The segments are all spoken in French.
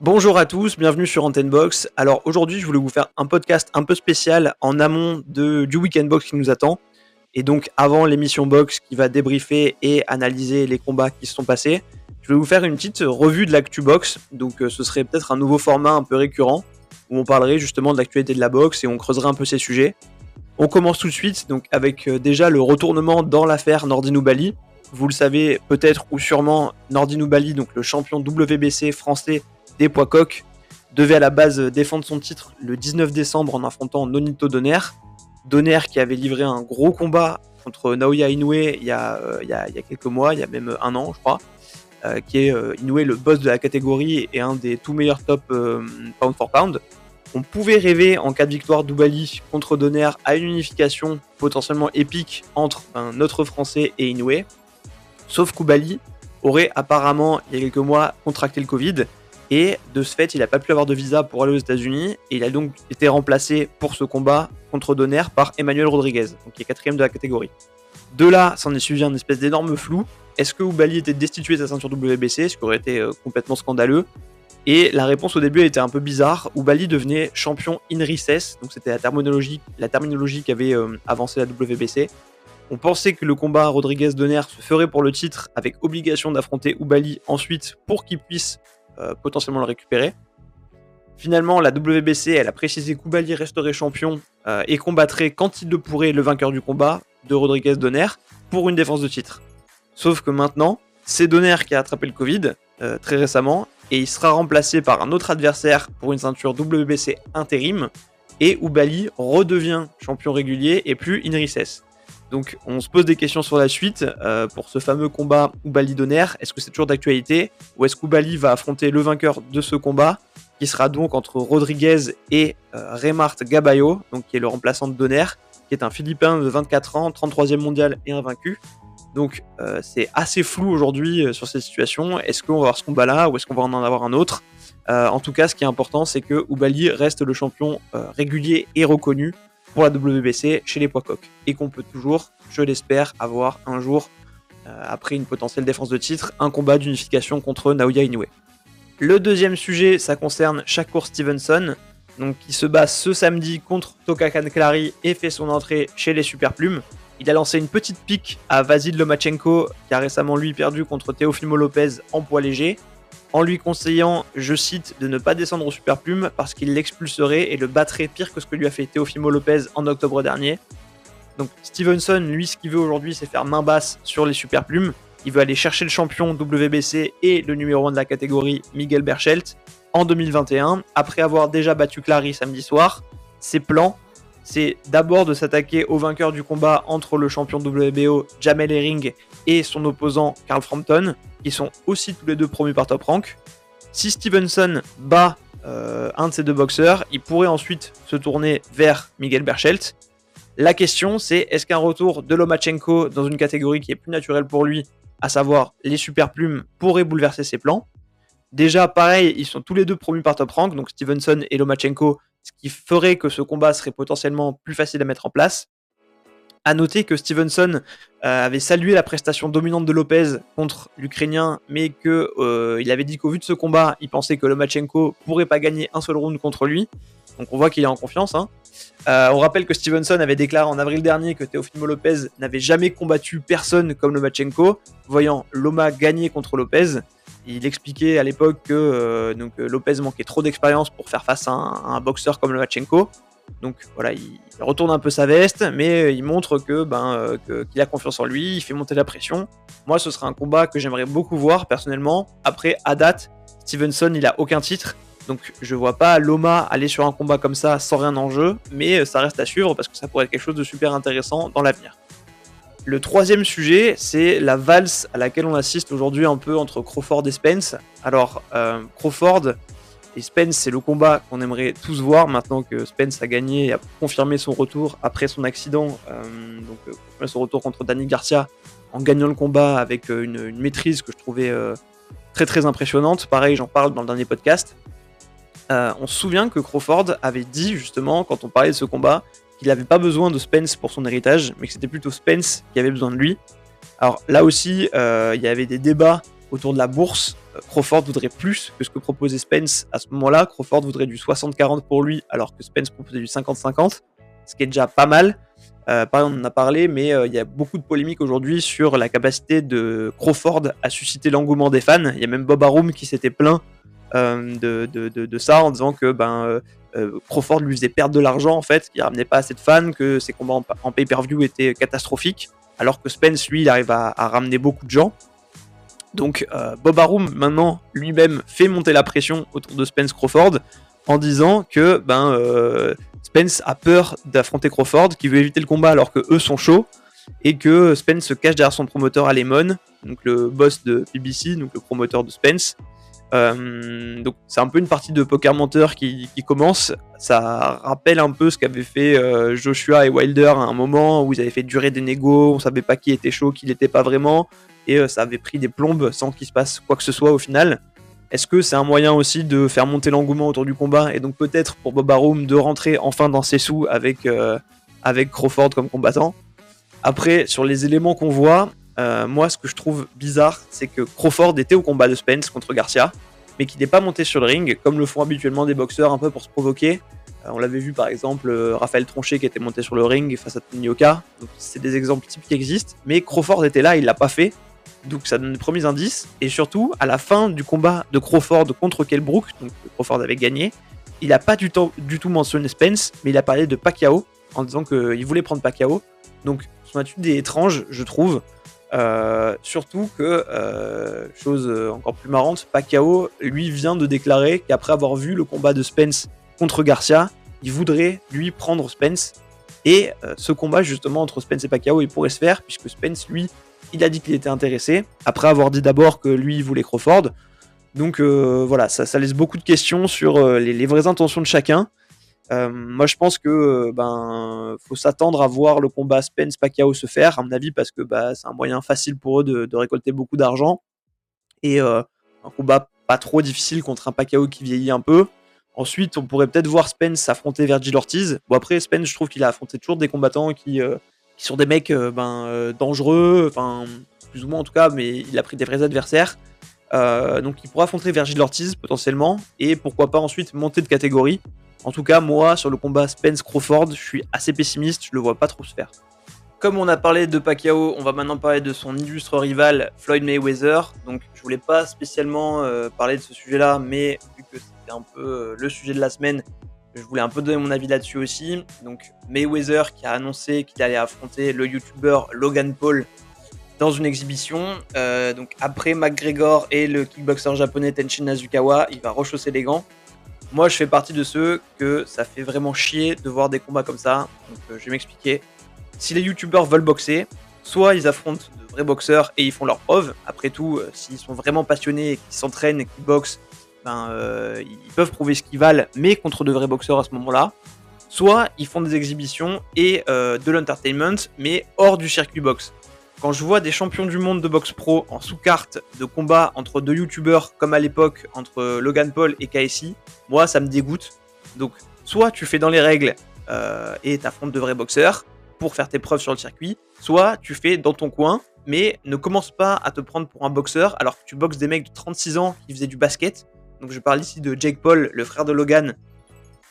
Bonjour à tous, bienvenue sur Antenne Box. Alors aujourd'hui, je voulais vous faire un podcast un peu spécial en amont de, du Weekend Box qui nous attend. Et donc avant l'émission Box qui va débriefer et analyser les combats qui se sont passés, je vais vous faire une petite revue de l'actu Box. Donc euh, ce serait peut-être un nouveau format un peu récurrent où on parlerait justement de l'actualité de la boxe et on creuserait un peu ces sujets. On commence tout de suite donc avec euh, déjà le retournement dans l'affaire Nordin Bali. Vous le savez peut-être ou sûrement, Nordin Bali, donc le champion WBC français des poids devait à la base défendre son titre le 19 décembre en affrontant Nonito Donner. Donner qui avait livré un gros combat contre Naoya Inoue il y, a, euh, il, y a, quelques mois, il y a même un an je crois, euh, qui est euh, Inoue le boss de la catégorie et un des tout meilleurs top euh, pound for pound. On pouvait rêver en cas de victoire d'Oubali contre Donner à une unification potentiellement épique entre un autre français et Inoue. Sauf qu'Oubali aurait apparemment, il y a quelques mois, contracté le Covid et de ce fait, il n'a pas pu avoir de visa pour aller aux États-Unis. Et il a donc été remplacé pour ce combat contre Donner par Emmanuel Rodriguez, donc qui est quatrième de la catégorie. De là, s'en est suivi un espèce d'énorme flou. Est-ce que Oubali était destitué de sa ceinture WBC, ce qui aurait été euh, complètement scandaleux? Et la réponse au début était un peu bizarre. Oubali devenait champion in recess, donc c'était la terminologie, la terminologie qui avait euh, avancé la WBC. On pensait que le combat Rodriguez-Donner se ferait pour le titre, avec obligation d'affronter Oubali ensuite pour qu'il puisse potentiellement le récupérer. Finalement, la WBC, elle a précisé qu'Oubali resterait champion euh, et combattrait quand il le pourrait le vainqueur du combat de Rodriguez Donner pour une défense de titre. Sauf que maintenant, c'est Donner qui a attrapé le Covid euh, très récemment et il sera remplacé par un autre adversaire pour une ceinture WBC intérim et Oubali redevient champion régulier et plus in recess. Donc on se pose des questions sur la suite euh, pour ce fameux combat Oubali Donner. Est-ce que c'est toujours d'actualité ou est-ce qu'Oubali va affronter le vainqueur de ce combat qui sera donc entre Rodriguez et euh, Remart Gabayo, qui est le remplaçant de Donner, qui est un Philippin de 24 ans, 33e mondial et invaincu. Donc euh, c'est assez flou aujourd'hui euh, sur cette situation. Est-ce qu'on va avoir ce combat-là ou est-ce qu'on va en avoir un autre? En tout cas, ce qui est important, c'est que Oubali reste le champion régulier et reconnu pour la WBC chez les poids coqs. Et qu'on peut toujours, je l'espère, avoir un jour, euh, après une potentielle défense de titre, un combat d'unification contre Naoya Inoue. Le deuxième sujet, ça concerne Shakur Stevenson, donc qui se bat ce samedi contre Toka Klari et fait son entrée chez les Super Plumes. Il a lancé une petite pique à Vasil Lomachenko, qui a récemment lui perdu contre Teofimo Lopez en poids léger, en lui conseillant, je cite, de ne pas descendre au Super Plume parce qu'il l'expulserait et le battrait pire que ce que lui a fait Teofimo Lopez en octobre dernier. Donc Stevenson, lui, ce qu'il veut aujourd'hui, c'est faire main basse sur les Super Plumes. Il veut aller chercher le champion WBC et le numéro 1 de la catégorie, Miguel Berchelt, en 2021, après avoir déjà battu Clary samedi soir. Ses plans, c'est d'abord de s'attaquer au vainqueur du combat entre le champion WBO Jamel Herring et son opposant Carl Frampton, qui sont aussi tous les deux promus par Top Rank. Si Stevenson bat euh, un de ces deux boxeurs, il pourrait ensuite se tourner vers Miguel Berchelt. La question, c'est est-ce qu'un retour de Lomachenko dans une catégorie qui est plus naturelle pour lui, à savoir les super plumes, pourrait bouleverser ses plans? Déjà, pareil, ils sont tous les deux promus par Top Rank, donc Stevenson et Lomachenko, ce qui ferait que ce combat serait potentiellement plus facile à mettre en place. À noter que Stevenson euh, avait salué la prestation dominante de Lopez contre l'Ukrainien, mais que euh, avait dit qu'au vu de ce combat, il pensait que Lomachenko pourrait pas gagner un seul round contre lui. Donc on voit qu'il est en confiance. Hein. Euh, on rappelle que Stevenson avait déclaré en avril dernier que Teofimo Lopez n'avait jamais combattu personne comme Lomachenko, voyant Loma gagner contre Lopez. Il expliquait à l'époque que donc, Lopez manquait trop d'expérience pour faire face à un, à un boxeur comme Lomachenko. Donc voilà, il retourne un peu sa veste, mais il montre que ben euh, qu'il a confiance en lui, il fait monter la pression. Moi, ce serait un combat que j'aimerais beaucoup voir personnellement. Après, à date, Stevenson, il a aucun titre, donc je vois pas Loma aller sur un combat comme ça sans rien en jeu, mais euh, ça reste à suivre parce que ça pourrait être quelque chose de super intéressant dans l'avenir. Le troisième sujet, c'est la valse à laquelle on assiste aujourd'hui un peu entre Crawford et Spence. Alors, euh, Crawford et Spence, c'est le combat qu'on aimerait tous voir maintenant que Spence a gagné et a confirmé son retour après son accident. euh, donc, euh, son retour contre Danny Garcia en gagnant le combat avec euh, une, une maîtrise que je trouvais très très impressionnante. Pareil, j'en parle dans le dernier podcast. On se souvient que Crawford avait dit justement, quand on parlait de ce combat, qu'il n'avait pas besoin de Spence pour son héritage, mais que c'était plutôt Spence qui avait besoin de lui. Alors là aussi, il y avait des débats autour de la bourse, euh, Crawford voudrait plus que ce que proposait Spence à ce moment-là. Crawford voudrait du 60-40 pour lui, alors que Spence proposait du 50-50, ce qui est déjà pas mal. Euh, pareil, on en a parlé, mais euh, il y a beaucoup de polémiques aujourd'hui sur la capacité de Crawford à susciter l'engouement des fans. Il y a même Bob Arum qui s'était plaint de, de, ça en disant que ben, Crawford lui faisait perdre de l'argent en fait, qu'il ramenait pas assez de fans, que ses combats en, pay-per-view étaient catastrophiques, alors que Spence lui il arrive à ramener beaucoup de gens. Donc euh, Bob Arum maintenant lui-même fait monter la pression autour de Spence Crawford en disant que ben euh, Spence a peur d'affronter Crawford, qui veut éviter le combat alors que eux sont chauds et que Spence se cache derrière son promoteur Alemon, donc le boss de BBC, donc le promoteur de Spence. Euh, donc c'est un peu une partie de poker menteur qui, commence. Ça rappelle un peu ce qu'avaient fait Joshua et Wilder à un moment où ils avaient fait durer des négos, on savait pas qui était chaud, qui l'était pas vraiment et euh, ça avait pris des plombes sans qu'il se passe quoi que ce soit au final. Est-ce que c'est un moyen aussi de faire monter l'engouement autour du combat et donc peut-être pour Bob Arum de rentrer enfin dans ses sous avec, euh, avec Crawford comme combattant? Après, sur les éléments qu'on voit, euh, moi ce que je trouve bizarre, c'est que Crawford était au combat de Spence contre Garcia, mais qu'il n'est pas monté sur le ring, comme le font habituellement des boxeurs un peu pour se provoquer. on l'avait vu par exemple Raphaël Tronchet qui était monté sur le ring face à Tony Oka, donc c'est des exemples typiques qui existent, mais Crawford était là, il l'a pas fait, donc ça donne les premiers indices. Et surtout, à la fin du combat de Crawford contre Brook, donc Crawford avait gagné, il n'a pas du tout, du tout mentionné Spence, mais il a parlé de Pacquiao en disant qu'il voulait prendre Pacquiao. Donc son attitude est étrange, je trouve. Euh, surtout que, euh, chose encore plus marrante, Pacquiao, lui, vient de déclarer qu'après avoir vu le combat de Spence contre Garcia, il voudrait, lui, prendre Spence. Et euh, ce combat, justement, entre Spence et Pacquiao, il pourrait se faire, puisque Spence, lui, il a dit qu'il était intéressé, après avoir dit d'abord que lui, voulait Crawford. Donc euh, voilà, ça, laisse beaucoup de questions sur euh, les, vraies intentions de chacun. Moi, je pense que ben faut s'attendre à voir le combat Spence Pacquiao se faire, à mon avis, parce que bah, c'est un moyen facile pour eux de, récolter beaucoup d'argent et un combat pas trop difficile contre un Pacquiao qui vieillit un peu. Ensuite, on pourrait peut-être voir Spence affronter Virgil Ortiz. Bon après, Spence, je trouve qu'il a affronté toujours des combattants qui qui sont des mecs euh, ben, euh, dangereux, enfin, plus ou moins en tout cas, mais il a pris des vrais adversaires. Euh, donc il pourra affronter Virgil Ortiz potentiellement, et pourquoi pas ensuite monter de catégorie. En tout cas, moi, sur le combat Spence-Crawford, je suis assez pessimiste, je le vois pas trop se faire. Comme on a parlé de Pacquiao, on va maintenant parler de son illustre rival Floyd Mayweather. Donc je voulais pas spécialement parler de ce sujet-là, mais que c'était un peu le sujet de la semaine, je voulais un peu donner mon avis là-dessus aussi. Donc Mayweather qui a annoncé qu'il allait affronter le YouTuber Logan Paul dans une exhibition. Euh, donc après McGregor et le kickboxer japonais Tenshin Nazukawa, il va rechausser les gants. Moi, je fais partie de ceux que ça fait vraiment chier de voir des combats comme ça. Donc euh, je vais m'expliquer. Si les YouTubers veulent boxer, soit ils affrontent de vrais boxeurs et ils font leur preuve. Après tout, euh, s'ils sont vraiment passionnés et qu'ils s'entraînent et qu'ils boxent, ben, euh, ils peuvent prouver ce qu'ils valent, mais contre de vrais boxeurs à ce moment-là. Soit ils font des exhibitions et euh, de l'entertainment, mais hors du circuit box. Quand je vois des champions du monde de boxe pro en sous-carte de combat entre deux youtubeurs, comme à l'époque entre Logan Paul et KSI, moi ça me dégoûte. Donc, soit tu fais dans les règles euh, et t'affrontes de vrais boxeurs pour faire tes preuves sur le circuit, soit tu fais dans ton coin, mais ne commence pas à te prendre pour un boxeur alors que tu boxes des mecs de 36 ans qui faisaient du basket donc je parle ici de Jake Paul, le frère de Logan,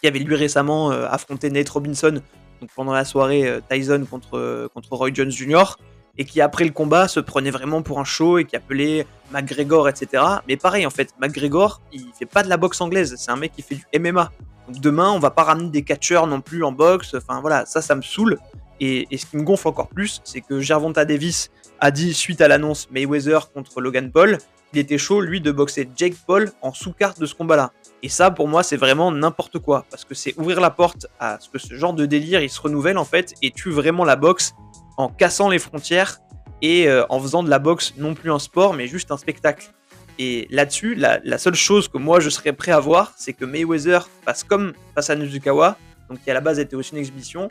qui avait lui récemment euh, affronté Nate Robinson donc pendant la soirée euh, Tyson contre, euh, contre Roy Jones Jr. et qui après le combat se prenait vraiment pour un show et qui appelait McGregor, etc. Mais pareil en fait, McGregor, il fait pas de la boxe anglaise, c'est un mec qui fait du MMA. Donc demain, on va pas ramener des catcheurs non plus en boxe. Enfin voilà, ça, ça me saoule. Et, et ce qui me gonfle encore plus, c'est que Gervonta Davis a dit suite à l'annonce Mayweather contre Logan Paul il était chaud, lui, de boxer Jake Paul en sous-carte de ce combat-là. Et ça, pour moi, c'est vraiment n'importe quoi. Parce que c'est ouvrir la porte à ce que ce genre de délire, il se renouvelle, en fait, et tue vraiment la boxe en cassant les frontières et euh, en faisant de la boxe non plus un sport, mais juste un spectacle. Et là-dessus, la, seule chose que moi je serais prêt à voir, c'est que Mayweather passe comme face à Nazukawa, donc qui à la base était aussi une exhibition,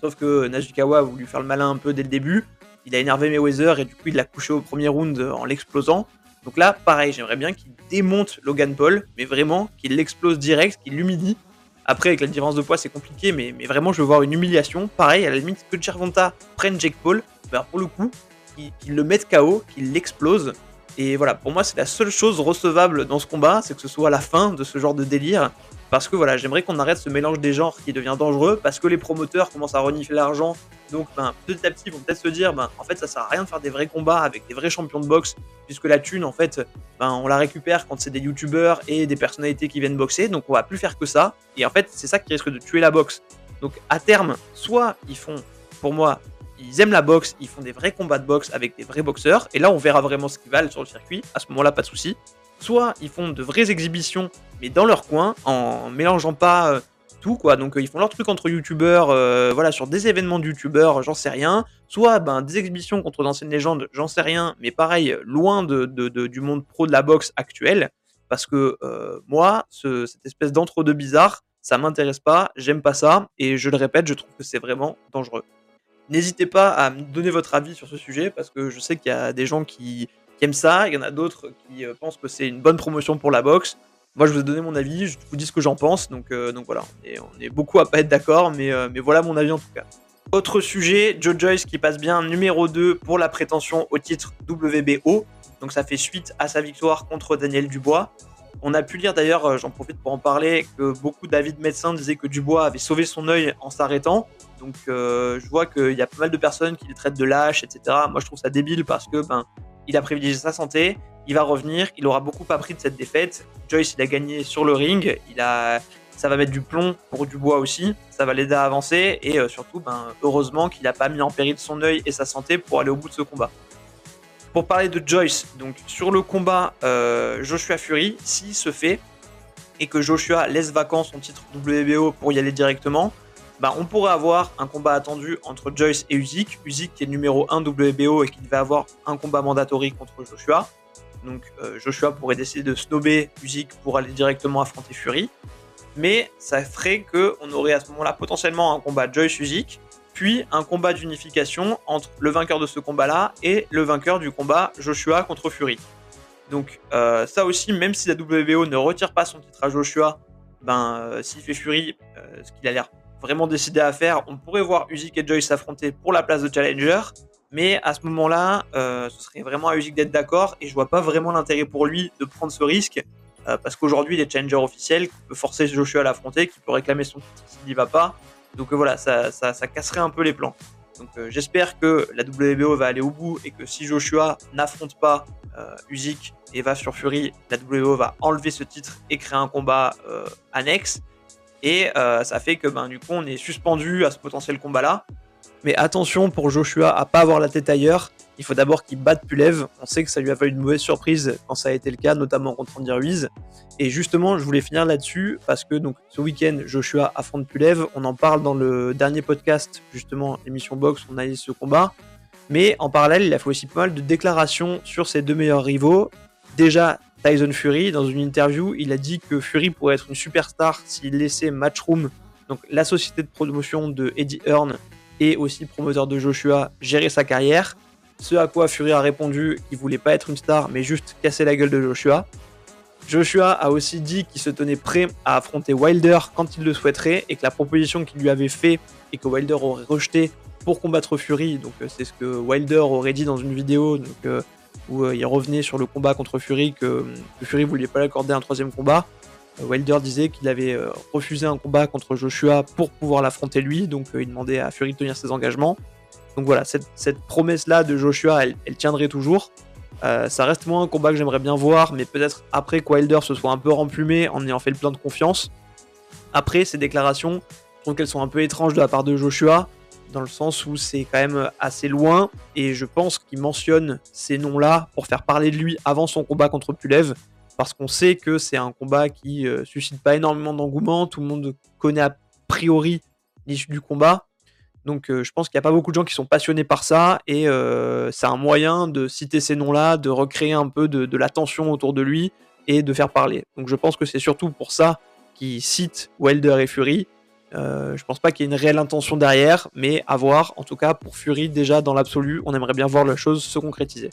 sauf que Nazukawa a voulu faire le malin un peu dès le début, il a énervé Mayweather et du coup il l'a couché au premier round en l'explosant. Donc là, pareil, j'aimerais bien qu'il démonte Logan Paul, mais vraiment qu'il l'explose direct, qu'il l'humilie. Après, avec la différence de poids, c'est compliqué, mais, vraiment, je veux voir une humiliation. Pareil, à la limite, que Gervonta prenne Jake Paul, ben pour le coup, qu'il le mette KO, qu'il l'explose, Et voilà, pour moi, c'est la seule chose recevable dans ce combat, c'est que ce soit la fin de ce genre de délire. Parce que voilà, j'aimerais qu'on arrête ce mélange des genres qui devient dangereux, parce que les promoteurs commencent à renifler l'argent. Donc ben, petit à petit, ils vont peut-être se dire, ben, en fait, ça sert à rien de faire des vrais combats avec des vrais champions de boxe, puisque la thune, en fait, ben, on la récupère quand c'est des youtubeurs et des personnalités qui viennent boxer. Donc on va plus faire que ça. Et en fait, c'est ça qui risque de tuer la boxe. Donc à terme, soit ils font, pour moi, ils aiment la boxe, ils font des vrais combats de boxe avec des vrais boxeurs, et là on verra vraiment ce qu'ils valent sur le circuit, à ce moment-là pas de souci. Soit ils font de vraies exhibitions, mais dans leur coin, en mélangeant pas euh, tout, quoi. Donc euh, ils font leur truc entre youtubeurs, euh, voilà, sur des événements de youtubeurs, j'en sais rien. Soit ben, des exhibitions contre d'anciennes légendes, j'en sais rien, mais pareil, loin de, du monde pro de la boxe actuelle, parce que moi, cette espèce d'entre-deux bizarre, ça m'intéresse pas, j'aime pas ça, et je le répète, je trouve que c'est vraiment dangereux. N'hésitez pas à me donner votre avis sur ce sujet parce que je sais qu'il y a des gens qui, aiment ça, il y en a d'autres qui euh, pensent que c'est une bonne promotion pour la boxe. Moi, je vous ai donné mon avis, je vous dis ce que j'en pense, donc, euh, donc voilà, on est, beaucoup à pas être d'accord, mais, euh, mais voilà mon avis en tout cas. Autre sujet, Joe Joyce qui passe bien numéro 2 pour la prétention au titre WBO, donc ça fait suite à sa victoire contre Daniel Dubois. On a pu lire d'ailleurs, j'en profite pour en parler, que beaucoup d'avis de médecins disaient que Dubois avait sauvé son œil en s'arrêtant. Donc je vois qu'il y a pas mal de personnes qui le traitent de lâche, etc. Moi je trouve ça débile parce que ben il a privilégié sa santé, il va revenir, il aura beaucoup appris de cette défaite. Joyce il a gagné sur le ring, il a ça va mettre du plomb pour Dubois aussi, ça va l'aider à avancer et euh, surtout ben, heureusement qu'il n'a pas mis en péril son œil et sa santé pour aller au bout de ce combat. Pour parler de Joyce, donc sur le combat euh, Joshua Fury, s'il se fait et que Joshua laisse vacant son titre WBO pour y aller directement, bah, on pourrait avoir un combat attendu entre Joyce et Usyk. Usyk qui est numéro 1 WBO et qui va avoir un combat mandatory contre Joshua. Donc euh, Joshua pourrait décider de snobber Usyk pour aller directement affronter Fury. Mais ça ferait qu'on aurait à ce moment-là potentiellement un combat Joyce-Usyk, puis un combat d'unification entre le vainqueur de ce combat-là et le vainqueur du combat Joshua contre Fury. Donc euh, ça aussi, même si la WBO ne retire pas son titre à Joshua, ben euh, s'il fait Fury, ce qu'il a l'air vraiment décidé à faire, on pourrait voir Usyk et Joyce s'affronter pour la place de challenger. Mais à ce moment-là, euh, ce serait vraiment à Usyk d'être d'accord et je vois pas vraiment l'intérêt pour lui de prendre ce risque euh, parce qu'aujourd'hui, il est challenger officiel qui peut forcer Joshua à l'affronter, qui peut réclamer son titre s'il n'y va pas. Donc euh, voilà, ça, ça, casserait un peu les plans. Donc j'espère que la WBO va aller au bout et que si Joshua n'affronte pas Usyk et va sur Fury, la WBO va enlever ce titre et créer un combat annexe. Et euh, ça fait que ben, du coup, on est suspendu à ce potentiel combat-là. Mais attention pour Joshua à pas avoir la tête ailleurs. Il faut d'abord qu'il batte Pulev. On sait que ça lui a fait une mauvaise surprise quand ça a été le cas, notamment contre Andy Ruiz. Et justement, je voulais finir là-dessus parce que donc ce week-end, Joshua affronte Pulev. On en parle dans le dernier podcast, justement, l'émission Box, on a eu ce combat. Mais en parallèle, il a fait aussi pas mal de déclarations sur ses deux meilleurs rivaux. Déjà, Tyson Fury. Dans une interview, il a dit que Fury pourrait être une superstar s'il laissait Matchroom, donc la société de promotion de Eddie Hearn et aussi promoteur de Joshua, gérer sa carrière. Ce à quoi Fury a répondu qu'il voulait pas être une star, mais juste casser la gueule de Joshua. Joshua a aussi dit qu'il se tenait prêt à affronter Wilder quand il le souhaiterait et que la proposition qu'il lui avait fait et que Wilder aurait rejeté pour combattre Fury, donc euh, c'est ce que Wilder aurait dit dans une vidéo, euh, où euh, il revenait sur le combat contre Fury, que, Fury voulait pas l'accorder un troisième combat. Euh, Wilder disait qu'il avait euh, refusé un combat contre Joshua pour pouvoir l'affronter lui, donc il demandait à Fury de tenir ses engagements. Donc voilà, cette, promesse-là de Joshua, elle, tiendrait toujours. ça reste moins un combat que j'aimerais bien voir, mais peut-être après que Wilder se soit un peu remplumé en ayant fait le plein de confiance. Après, ces déclarations, je trouve qu'elles sont un peu étranges de la part de Joshua dans le sens où c'est quand même assez loin, et je pense qu'il mentionne ces noms-là pour faire parler de lui avant son combat contre Pulev, parce qu'on sait que c'est un combat qui euh, suscite pas énormément d'engouement, tout le monde connaît a priori l'issue du combat, donc euh, je pense qu'il n'y a pas beaucoup de gens qui sont passionnés par ça, et euh, c'est un moyen de citer ces noms-là, de recréer un peu de, la tension autour de lui, et de faire parler. Donc je pense que c'est surtout pour ça qu'il cite Wilder et Fury, euh, je pense pas qu'il y ait une réelle intention derrière, mais à voir. En tout cas, pour Fury, déjà dans l'absolu, on aimerait bien voir la chose se concrétiser.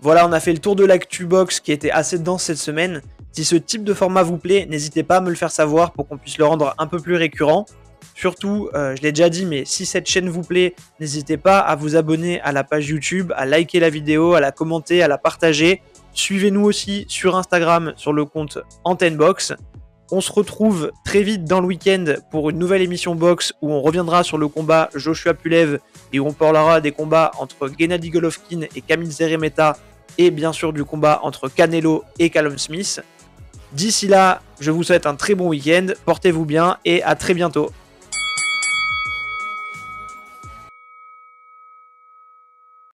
Voilà, on a fait le tour de l'actu box qui était assez dense cette semaine. Si ce type de format vous plaît, n'hésitez pas à me le faire savoir pour qu'on puisse le rendre un peu plus récurrent. Surtout, euh, je l'ai déjà dit, mais si cette chaîne vous plaît, n'hésitez pas à vous abonner à la page YouTube, à liker la vidéo, à la commenter, à la partager. Suivez-nous aussi sur Instagram sur le compte Antenne Box. On se retrouve très vite dans le week-end pour une nouvelle émission box où on reviendra sur le combat Joshua Pulev et où on parlera des combats entre Gennady Golovkin et Camille Zeremeta et bien sûr du combat entre Canelo et Callum Smith. D'ici là, je vous souhaite un très bon week-end, portez-vous bien et à très bientôt.